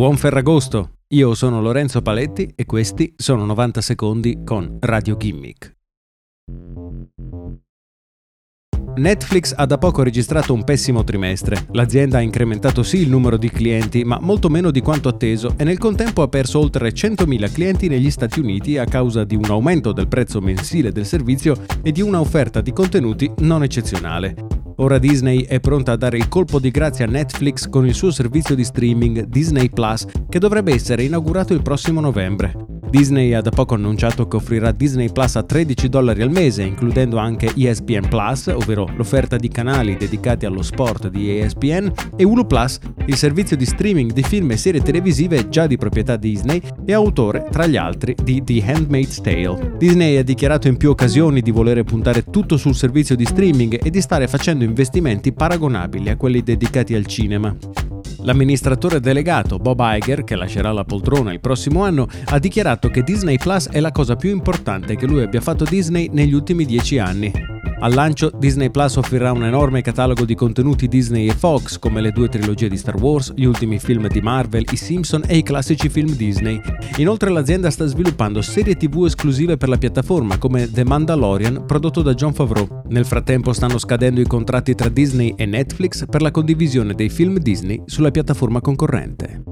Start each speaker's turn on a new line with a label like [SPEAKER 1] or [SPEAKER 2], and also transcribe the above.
[SPEAKER 1] Buon Ferragosto! Io sono Lorenzo Paletti e questi sono 90 secondi con Radio Gimmick. Netflix ha da poco registrato un pessimo trimestre. L'azienda ha incrementato sì il numero di clienti, ma molto meno di quanto atteso e nel contempo ha perso oltre 100.000 clienti negli Stati Uniti a causa di un aumento del prezzo mensile del servizio e di una offerta di contenuti non eccezionale. Ora Disney è pronta a dare il colpo di grazia a Netflix con il suo servizio di streaming Disney Plus che dovrebbe essere inaugurato il prossimo novembre. Disney ha da poco annunciato che offrirà Disney Plus a 13 dollari al mese, includendo anche ESPN Plus, ovvero l'offerta di canali dedicati allo sport di ESPN, e Hulu Plus, il servizio di streaming di film e serie televisive già di proprietà Disney e autore, tra gli altri, di The Handmaid's Tale. Disney ha dichiarato in più occasioni di volere puntare tutto sul servizio di streaming e di stare facendo investimenti paragonabili a quelli dedicati al cinema. L'amministratore delegato Bob Iger, che lascerà la poltrona il prossimo anno, ha dichiarato che Disney Plus è la cosa più importante che lui abbia fatto Disney negli ultimi dieci anni. Al lancio Disney Plus offrirà un enorme catalogo di contenuti Disney e Fox, come le due trilogie di Star Wars, gli ultimi film di Marvel, i Simpson e i classici film Disney. Inoltre l'azienda sta sviluppando serie TV esclusive per la piattaforma, come The Mandalorian, prodotto da John Favreau. Nel frattempo stanno scadendo i contratti tra Disney e Netflix per la condivisione dei film Disney sulla piattaforma concorrente.